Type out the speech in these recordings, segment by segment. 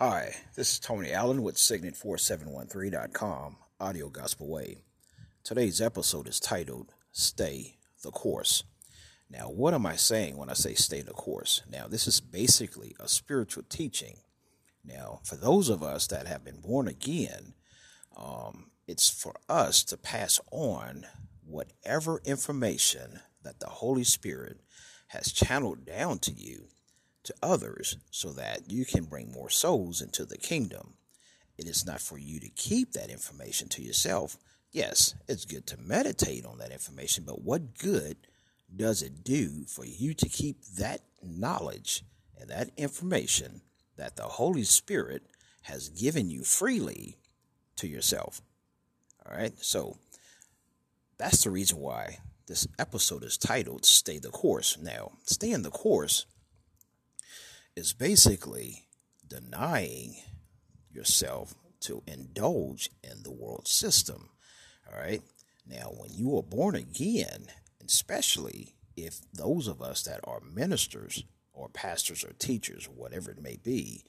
Hi, this is Tony Allen with Signet4713.com, Audio Gospel Way. Today's episode is titled Stay the Course. Now, what am I saying when I say stay the course? Now, this is basically a spiritual teaching. Now, for those of us that have been born again, um, it's for us to pass on whatever information that the Holy Spirit has channeled down to you to others so that you can bring more souls into the kingdom. It is not for you to keep that information to yourself. Yes, it's good to meditate on that information, but what good does it do for you to keep that knowledge and that information that the Holy Spirit has given you freely to yourself? All right, so that's the reason why this episode is titled Stay the Course. Now, stay in the course is basically denying yourself to indulge in the world system. All right. Now, when you are born again, especially if those of us that are ministers or pastors or teachers, whatever it may be,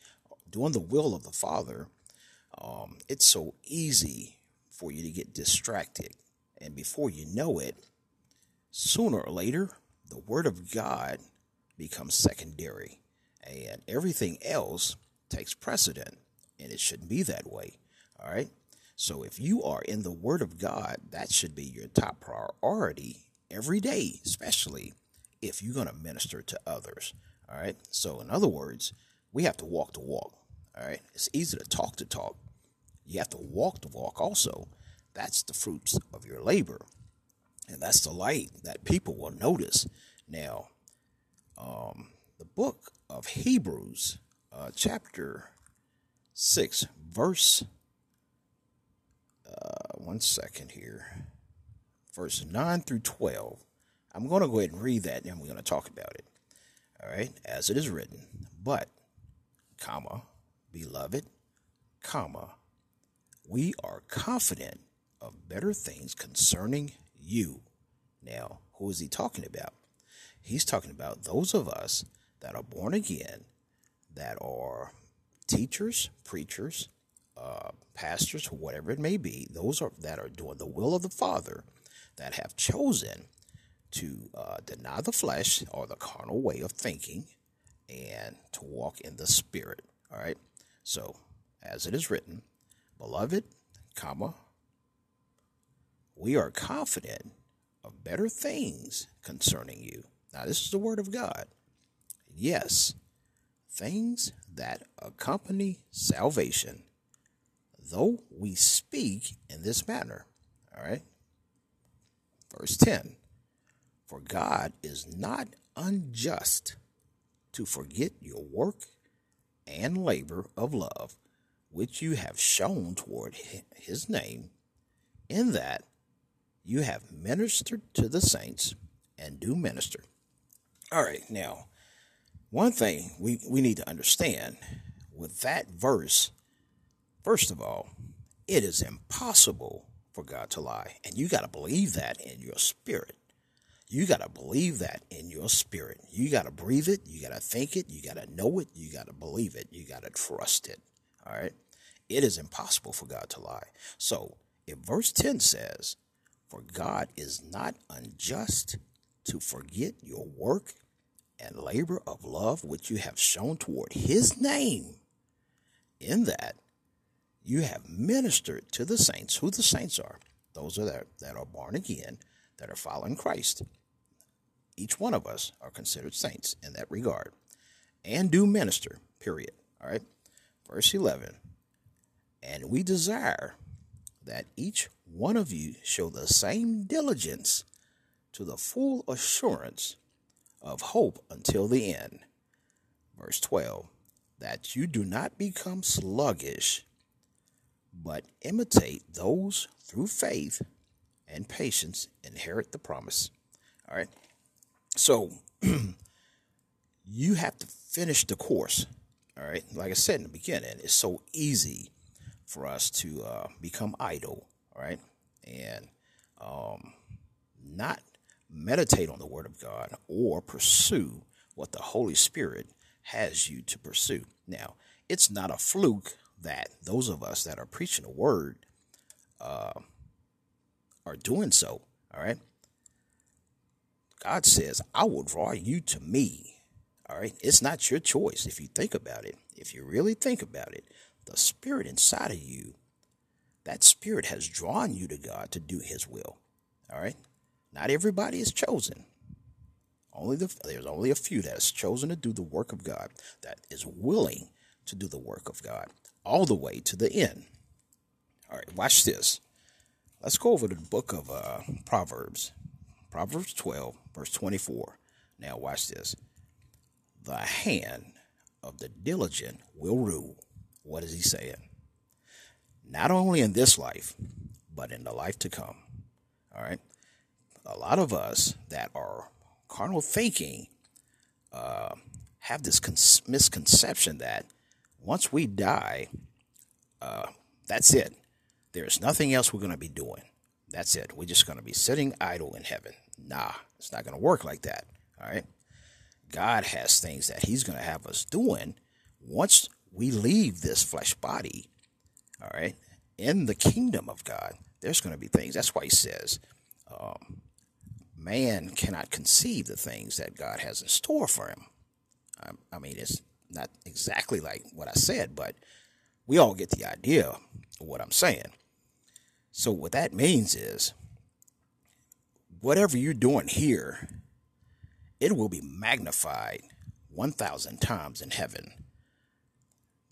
doing the will of the Father, um, it's so easy for you to get distracted. And before you know it, sooner or later, the Word of God becomes secondary and everything else takes precedent, and it shouldn't be that way. All right. So if you are in the Word of God, that should be your top priority every day, especially if you're going to minister to others. All right. So, in other words, we have to walk the walk. All right. It's easy to talk the talk. You have to walk the walk also. That's the fruits of your labor. And that's the light that people will notice. Now, um, the book of Hebrews, uh, chapter 6, verse, uh, one second here, verse 9 through 12. I'm going to go ahead and read that and we're going to talk about it. All right, as it is written, but, comma, beloved, comma, we are confident of better things concerning you. Now, who is he talking about? He's talking about those of us that are born again, that are teachers, preachers, uh, pastors, whatever it may be, those are that are doing the will of the Father, that have chosen to uh, deny the flesh or the carnal way of thinking, and to walk in the Spirit. All right. So, as it is written, beloved, comma, we are confident of better things concerning you. Now, this is the word of God. Yes, things that accompany salvation, though we speak in this manner. All right. Verse 10 For God is not unjust to forget your work and labor of love, which you have shown toward his name, in that you have ministered to the saints and do minister. All right, now one thing we, we need to understand with that verse, first of all, it is impossible for God to lie. And you got to believe that in your spirit. You got to believe that in your spirit. You got to breathe it. You got to think it. You got to know it. You got to believe it. You got to trust it. All right. It is impossible for God to lie. So if verse 10 says, For God is not unjust to forget your work and labor of love which you have shown toward his name, in that you have ministered to the saints, who the saints are, those are that, that are born again, that are following Christ. Each one of us are considered saints in that regard, and do minister, period. All right. Verse 11. And we desire that each one of you show the same diligence to the full assurance of hope until the end. Verse 12 that you do not become sluggish, but imitate those through faith and patience inherit the promise. All right. So you have to finish the course. All right. Like I said in the beginning, it's so easy for us to uh, become idle. All right. And um, not meditate on the Word of God or pursue what the Holy Spirit has you to pursue. Now, it's not a fluke that those of us that are preaching the word uh, are doing so. All right. God says, I will draw you to me. All right. It's not your choice if you think about it. If you really think about it, the spirit inside of you, that spirit has drawn you to God to do his will. All right. Not everybody is chosen. Only the, there's only a few that is chosen to do the work of God, that is willing to do the work of God all the way to the end. All right, watch this. Let's go over to the book of uh, Proverbs, Proverbs 12, verse 24. Now, watch this. The hand of the diligent will rule. What is he saying? Not only in this life, but in the life to come. All right. A lot of us that are carnal thinking uh, have this con- misconception that once we die, uh, that's it. There's nothing else we're going to be doing. That's it. We're just going to be sitting idle in heaven. Nah, it's not going to work like that. All right. God has things that He's going to have us doing once we leave this flesh body. All right. In the kingdom of God, there's going to be things. That's why He says, um, man cannot conceive the things that God has in store for him. I, I mean, it's not exactly like what I said, but we all get the idea of what I'm saying. So, what that means is whatever you're doing here, it will be magnified 1,000 times in heaven.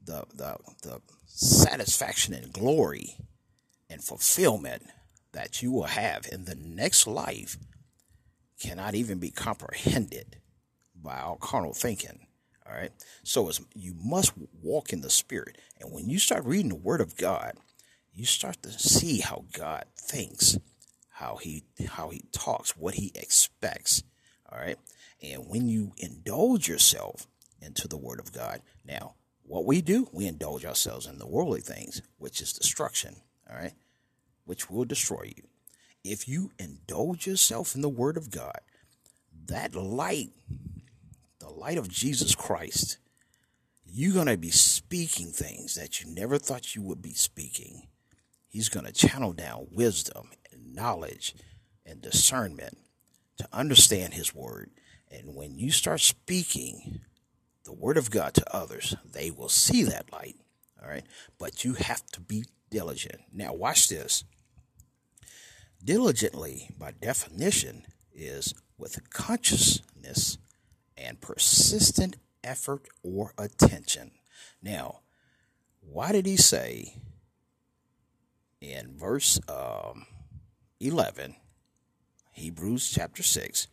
The, the, the satisfaction and glory and fulfillment that you will have in the next life cannot even be comprehended by our carnal thinking. All right. So as you must walk in the spirit. And when you start reading the word of God, you start to see how God thinks, how he how he talks, what he expects. All right. And when you indulge yourself into the word of God, now what we do, we indulge ourselves in the worldly things, which is destruction. All right. Which will destroy you. If you indulge yourself in the word of God, that light the light of Jesus Christ, you're going to be speaking things that you never thought you would be speaking. He's going to channel down wisdom and knowledge and discernment to understand His word. And when you start speaking the word of God to others, they will see that light. All right. But you have to be diligent. Now, watch this. Diligently, by definition, is with consciousness and persistent effort or attention. Now, why did he say in verse um, 11, Hebrews chapter 6,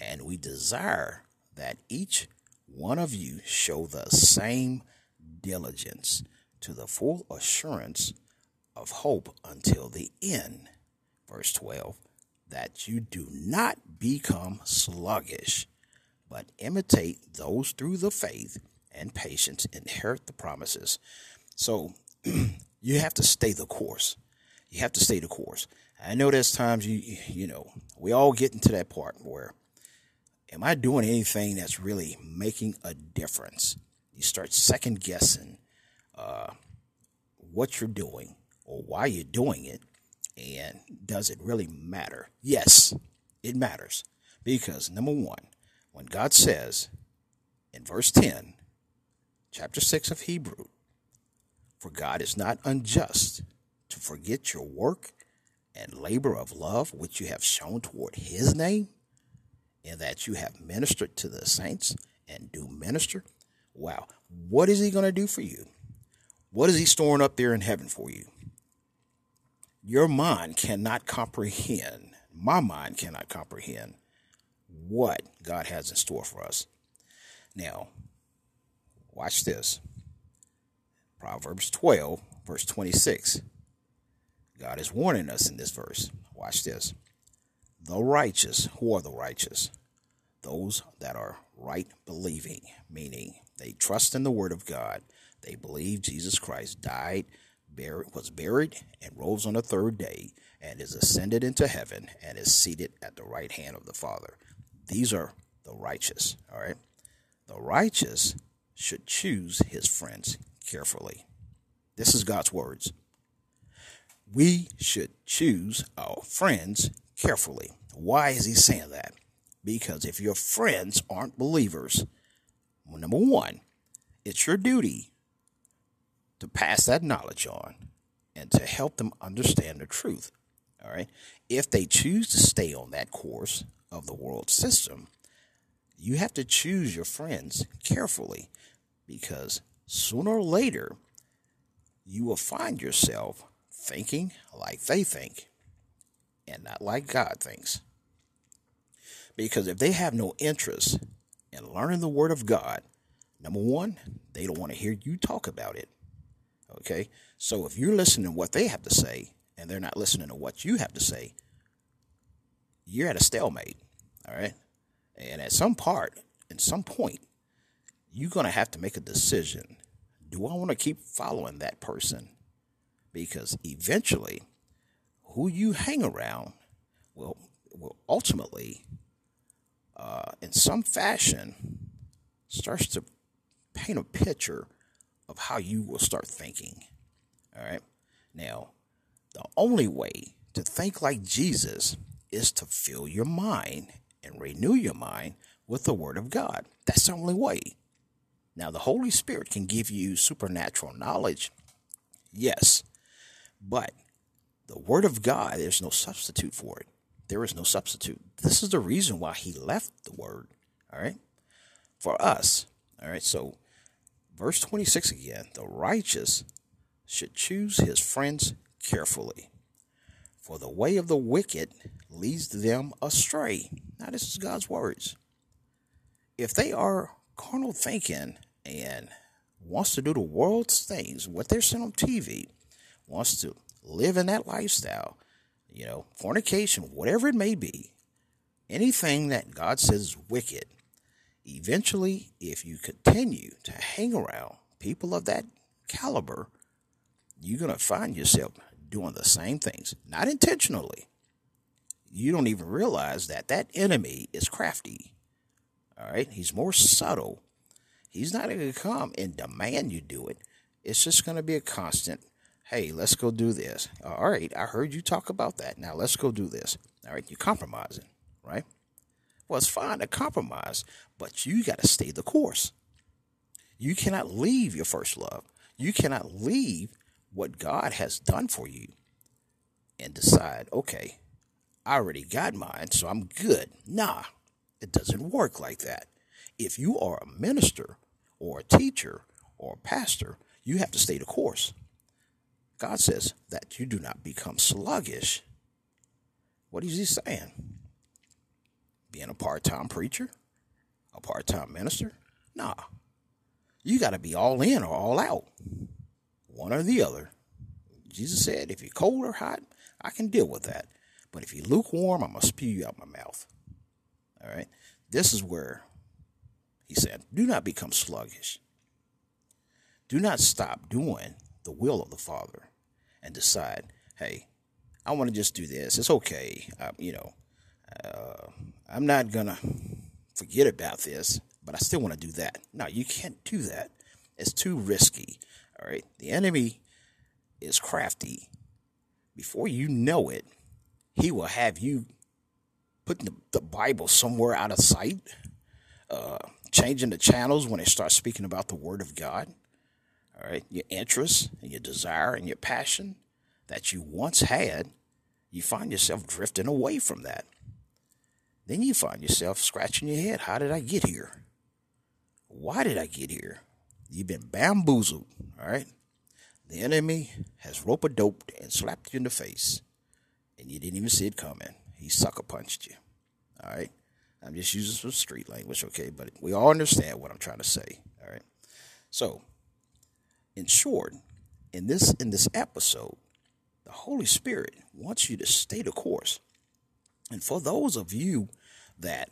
and we desire that each one of you show the same diligence to the full assurance of hope until the end. Verse 12, that you do not become sluggish but imitate those through the faith and patience inherit the promises. So you have to stay the course. You have to stay the course. I know there's times you you know we all get into that part where am I doing anything that's really making a difference? You start second guessing uh, what you're doing or why you're doing it, and does it really matter? Yes, it matters because number one, when God says in verse 10, chapter 6 of Hebrew, for God is not unjust to forget your work and labor of love which you have shown toward his name, and that you have ministered to the saints and do minister. Wow. What is he going to do for you? What is he storing up there in heaven for you? Your mind cannot comprehend, my mind cannot comprehend what God has in store for us. Now, watch this Proverbs 12, verse 26. God is warning us in this verse. Watch this. The righteous, who are the righteous? Those that are right believing, meaning they trust in the word of God. They believe Jesus Christ died, buried, was buried, and rose on the third day, and is ascended into heaven, and is seated at the right hand of the Father. These are the righteous, all right? The righteous should choose his friends carefully. This is God's words. We should choose our friends carefully. Why is he saying that? Because if your friends aren't believers, well, number one, it's your duty to pass that knowledge on and to help them understand the truth. All right. If they choose to stay on that course of the world system, you have to choose your friends carefully because sooner or later you will find yourself thinking like they think and not like God thinks. Because if they have no interest in learning the Word of God, number one, they don't want to hear you talk about it. Okay? So if you're listening to what they have to say and they're not listening to what you have to say, you're at a stalemate. All right? And at some part, at some point, you're going to have to make a decision. Do I want to keep following that person? Because eventually, who you hang around will, will ultimately, uh, in some fashion, starts to paint a picture of how you will start thinking. All right. Now, the only way to think like Jesus is to fill your mind and renew your mind with the Word of God. That's the only way. Now, the Holy Spirit can give you supernatural knowledge, yes, but the Word of God, there's no substitute for it. There is no substitute. This is the reason why He left the Word, all right, for us. All right, so verse 26 again the righteous should choose his friends carefully, for the way of the wicked leads them astray. Now, this is God's words. If they are carnal thinking and wants to do the world's things, what they're seeing on TV, wants to live in that lifestyle, you know, fornication, whatever it may be, anything that God says is wicked, eventually, if you continue to hang around people of that caliber, you're going to find yourself doing the same things, not intentionally. You don't even realize that that enemy is crafty. All right. He's more subtle. He's not going to come and demand you do it. It's just going to be a constant, hey, let's go do this. All right. I heard you talk about that. Now let's go do this. All right. You're compromising, right? Well, it's fine to compromise, but you got to stay the course. You cannot leave your first love. You cannot leave what God has done for you and decide, okay, I already got mine, so I'm good. Nah, it doesn't work like that. If you are a minister or a teacher or a pastor, you have to stay the course. God says that you do not become sluggish. What is he saying? Being a part time preacher? A part time minister? Nah. You got to be all in or all out one or the other. Jesus said, if you're cold or hot, I can deal with that. But if you're lukewarm, I'm going to spew you out my mouth. All right? This is where he said, do not become sluggish. Do not stop doing the will of the Father and decide, hey, I want to just do this. It's okay. Uh, you know, uh, I'm not going to forget about this, but I still want to do that. No, you can't do that. It's too risky. All right. The enemy is crafty. Before you know it, he will have you putting the, the Bible somewhere out of sight, uh, changing the channels when they start speaking about the Word of God. All right. Your interest and your desire and your passion that you once had, you find yourself drifting away from that. Then you find yourself scratching your head. How did I get here? Why did I get here? You've been bamboozled, all right? The enemy has rope a doped and slapped you in the face, and you didn't even see it coming. He sucker punched you, all right? I'm just using some street language, okay? But we all understand what I'm trying to say, all right? So, in short, in this in this episode, the Holy Spirit wants you to stay the course. And for those of you that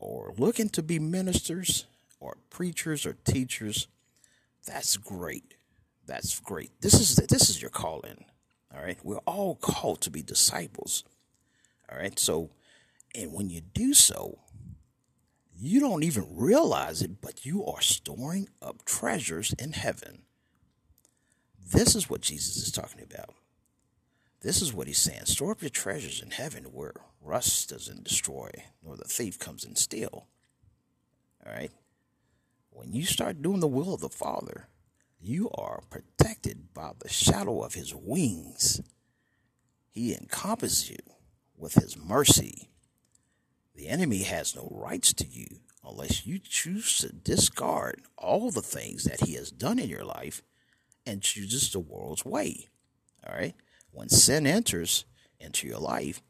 are looking to be ministers or preachers or teachers, that's great. That's great. This is this is your calling. All right. We're all called to be disciples. All right. So, and when you do so, you don't even realize it, but you are storing up treasures in heaven. This is what Jesus is talking about. This is what he's saying. Store up your treasures in heaven where rust doesn't destroy, nor the thief comes and steal. All right? When you start doing the will of the Father, you are protected by the shadow of his wings. He encompasses you with his mercy. The enemy has no rights to you unless you choose to discard all the things that he has done in your life and chooses the world's way. All right? When sin enters into your life,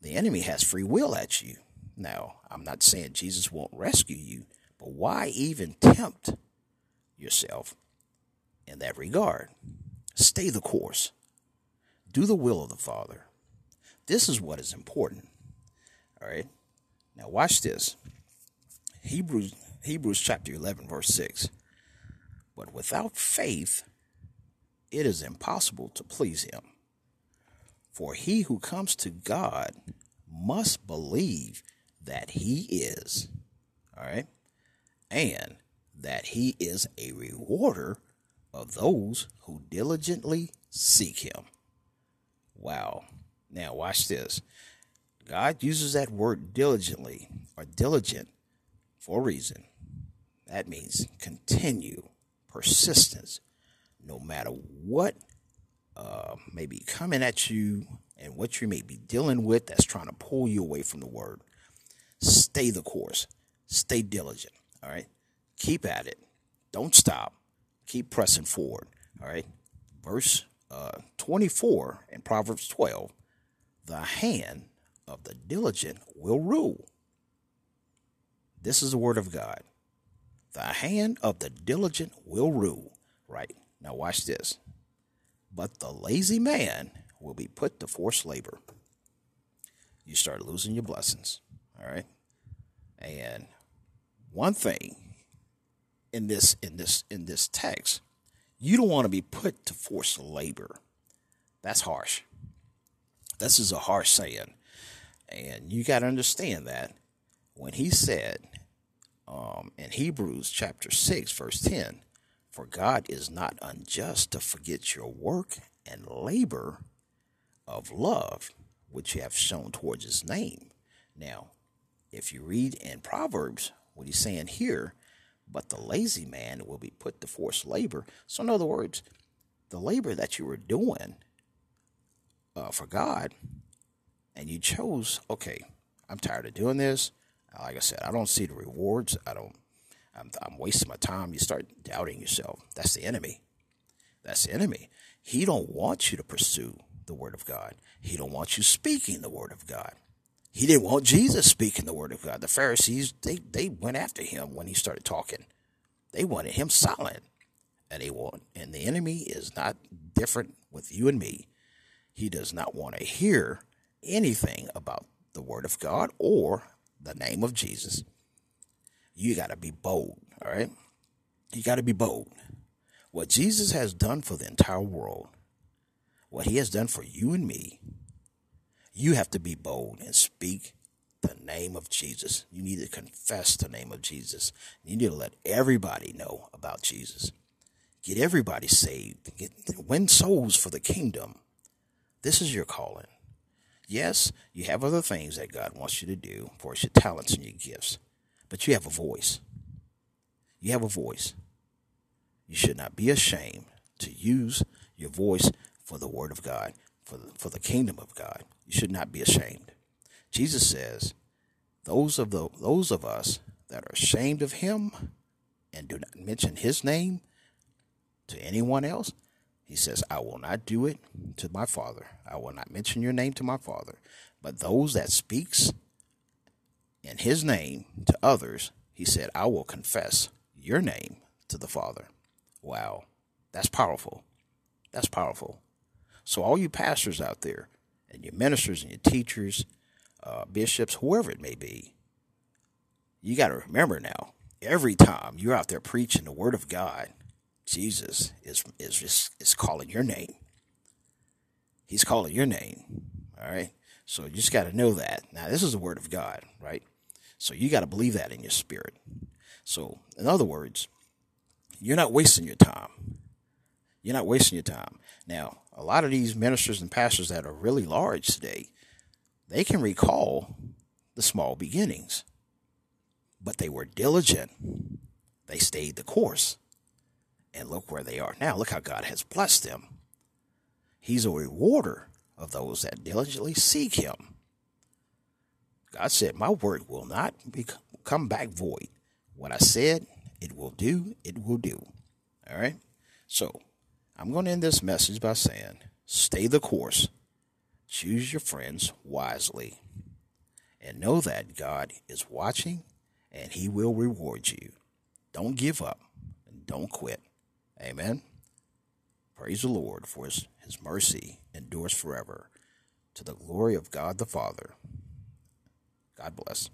the enemy has free will at you. Now, I'm not saying Jesus won't rescue you, but why even tempt yourself in that regard? Stay the course. Do the will of the Father. This is what is important. All right. Now watch this. Hebrews Hebrews chapter 11 verse 6. But without faith it is impossible to please him. For he who comes to God must believe that he is, all right, and that he is a rewarder of those who diligently seek him. Wow. Now, watch this. God uses that word diligently or diligent for a reason. That means continue, persistence, no matter what uh, may be coming at you and what you may be dealing with that's trying to pull you away from the word. Stay the course, stay diligent. All right, keep at it, don't stop, keep pressing forward. All right, verse uh, 24 in Proverbs 12 the hand of the diligent will rule. This is the word of God. The hand of the diligent will rule. Right. Now, watch this. But the lazy man will be put to forced labor. You start losing your blessings. All right. And one thing in this in this in this text, you don't want to be put to forced labor. That's harsh. This is a harsh saying. And you got to understand that when he said um, in Hebrews chapter 6, verse 10, for God is not unjust to forget your work and labor of love, which you have shown towards his name. Now, if you read in Proverbs, what he's saying here, but the lazy man will be put to forced labor. So, in other words, the labor that you were doing uh, for God, and you chose, okay, I'm tired of doing this. Like I said, I don't see the rewards. I don't I'm, I'm wasting my time. You start doubting yourself. That's the enemy. That's the enemy. He don't want you to pursue the word of God. He don't want you speaking the word of God. He didn't want Jesus speaking the word of God. The Pharisees, they, they went after him when he started talking. They wanted him silent. And they want and the enemy is not different with you and me. He does not want to hear anything about the word of God or the name of Jesus you got to be bold, all right? You got to be bold. What Jesus has done for the entire world, what he has done for you and me, you have to be bold and speak the name of Jesus. You need to confess the name of Jesus. You need to let everybody know about Jesus. Get everybody saved. Get, win souls for the kingdom. This is your calling. Yes, you have other things that God wants you to do for your talents and your gifts but you have a voice. You have a voice. You should not be ashamed to use your voice for the word of God, for the, for the kingdom of God. You should not be ashamed. Jesus says, those of the those of us that are ashamed of him and do not mention his name to anyone else, he says, I will not do it to my father. I will not mention your name to my father. But those that speaks in his name to others, he said, I will confess your name to the Father. Wow, that's powerful. That's powerful. So, all you pastors out there, and your ministers and your teachers, uh, bishops, whoever it may be, you got to remember now, every time you're out there preaching the word of God, Jesus is, is, just, is calling your name. He's calling your name. All right. So you just got to know that. Now, this is the word of God, right? So you got to believe that in your spirit. So, in other words, you're not wasting your time. You're not wasting your time. Now, a lot of these ministers and pastors that are really large today, they can recall the small beginnings, but they were diligent. They stayed the course. And look where they are now. Look how God has blessed them. He's a rewarder of those that diligently seek Him. God said, My word will not come back void. What I said, it will do, it will do. All right? So, I'm going to end this message by saying, Stay the course. Choose your friends wisely. And know that God is watching and He will reward you. Don't give up and don't quit. Amen. Praise the Lord for his, his mercy endures forever. To the glory of God the Father. God bless.